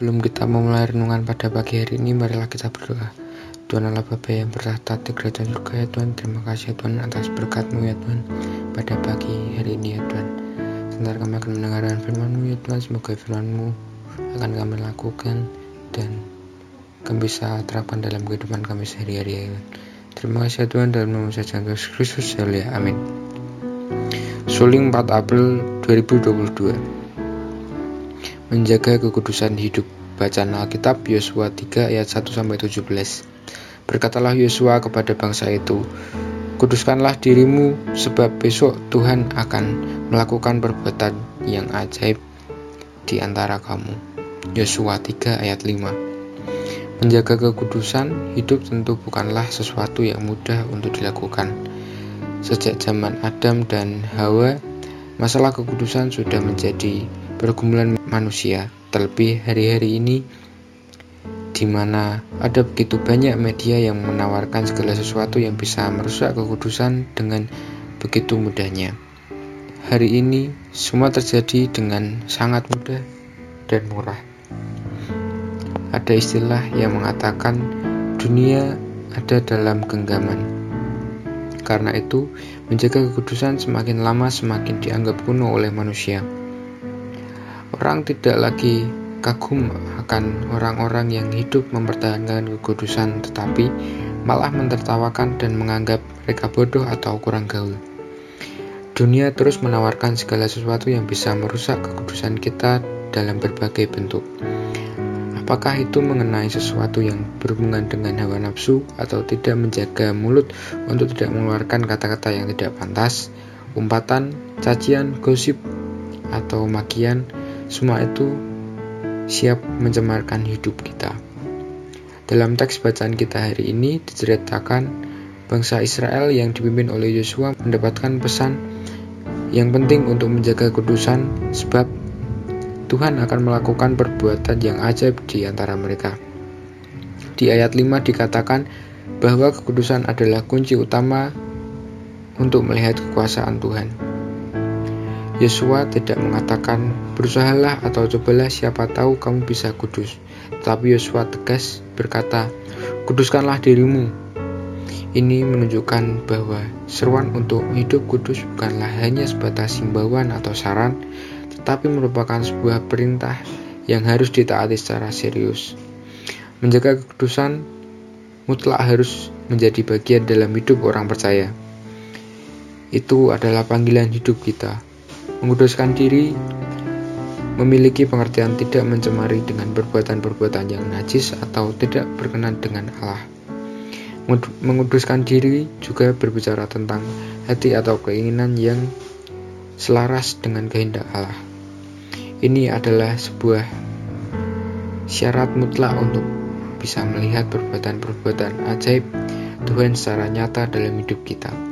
Sebelum kita memulai renungan pada pagi hari ini, marilah kita berdoa. Tuhan Allah Bapa yang bertahta di kerajaan surga ya Tuhan, terima kasih ya Tuhan atas berkatmu ya Tuhan pada pagi hari ini ya Tuhan. Sebentar kami akan mendengarkan firman-Mu ya Tuhan, semoga firman-Mu akan kami lakukan dan kami bisa terapkan dalam kehidupan kami sehari-hari ya Tuhan. Terima kasih ya Tuhan dalam nama saja Yesus Kristus ya Amin. Suling 4 April 2022 menjaga kekudusan hidup. Bacaan Alkitab Yosua 3 ayat 1 sampai 17. Berkatalah Yosua kepada bangsa itu, Kuduskanlah dirimu sebab besok Tuhan akan melakukan perbuatan yang ajaib di antara kamu. Yosua 3 ayat 5. Menjaga kekudusan hidup tentu bukanlah sesuatu yang mudah untuk dilakukan. Sejak zaman Adam dan Hawa, masalah kekudusan sudah menjadi pergumulan manusia, terlebih hari-hari ini di mana ada begitu banyak media yang menawarkan segala sesuatu yang bisa merusak kekudusan dengan begitu mudahnya. Hari ini semua terjadi dengan sangat mudah dan murah. Ada istilah yang mengatakan dunia ada dalam genggaman. Karena itu, menjaga kekudusan semakin lama semakin dianggap kuno oleh manusia. Orang tidak lagi kagum akan orang-orang yang hidup mempertahankan kekudusan tetapi malah mentertawakan dan menganggap mereka bodoh atau kurang gaul. Dunia terus menawarkan segala sesuatu yang bisa merusak kekudusan kita dalam berbagai bentuk. Apakah itu mengenai sesuatu yang berhubungan dengan hawa nafsu atau tidak menjaga mulut untuk tidak mengeluarkan kata-kata yang tidak pantas, umpatan, cacian, gosip, atau makian, semua itu siap mencemarkan hidup kita. Dalam teks bacaan kita hari ini diceritakan bangsa Israel yang dipimpin oleh Yosua mendapatkan pesan yang penting untuk menjaga kudusan sebab Tuhan akan melakukan perbuatan yang ajaib di antara mereka. Di ayat 5 dikatakan bahwa kekudusan adalah kunci utama untuk melihat kekuasaan Tuhan. Yesua tidak mengatakan, berusahalah atau cobalah siapa tahu kamu bisa kudus. Tetapi Yesua tegas berkata, kuduskanlah dirimu. Ini menunjukkan bahwa seruan untuk hidup kudus bukanlah hanya sebatas himbauan atau saran, tetapi merupakan sebuah perintah yang harus ditaati secara serius. Menjaga kekudusan mutlak harus menjadi bagian dalam hidup orang percaya. Itu adalah panggilan hidup kita Menguduskan diri memiliki pengertian tidak mencemari dengan perbuatan-perbuatan yang najis atau tidak berkenan dengan Allah. Menguduskan diri juga berbicara tentang hati atau keinginan yang selaras dengan kehendak Allah. Ini adalah sebuah syarat mutlak untuk bisa melihat perbuatan-perbuatan ajaib Tuhan secara nyata dalam hidup kita.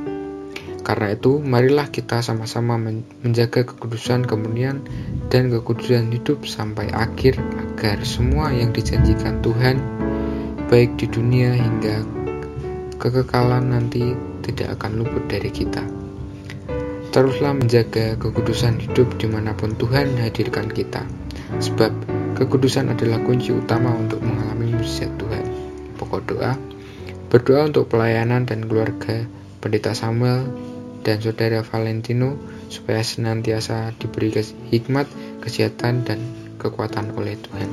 Karena itu, marilah kita sama-sama menjaga kekudusan kemudian dan kekudusan hidup sampai akhir agar semua yang dijanjikan Tuhan baik di dunia hingga kekekalan nanti tidak akan luput dari kita. Teruslah menjaga kekudusan hidup di mana pun Tuhan hadirkan kita, sebab kekudusan adalah kunci utama untuk mengalami mujizat Tuhan. Pokok doa, berdoa untuk pelayanan dan keluarga Pendeta Samuel dan saudara Valentino supaya senantiasa diberi hikmat, kesehatan, dan kekuatan oleh Tuhan.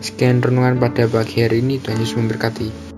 Sekian renungan pada pagi hari ini, Tuhan Yesus memberkati.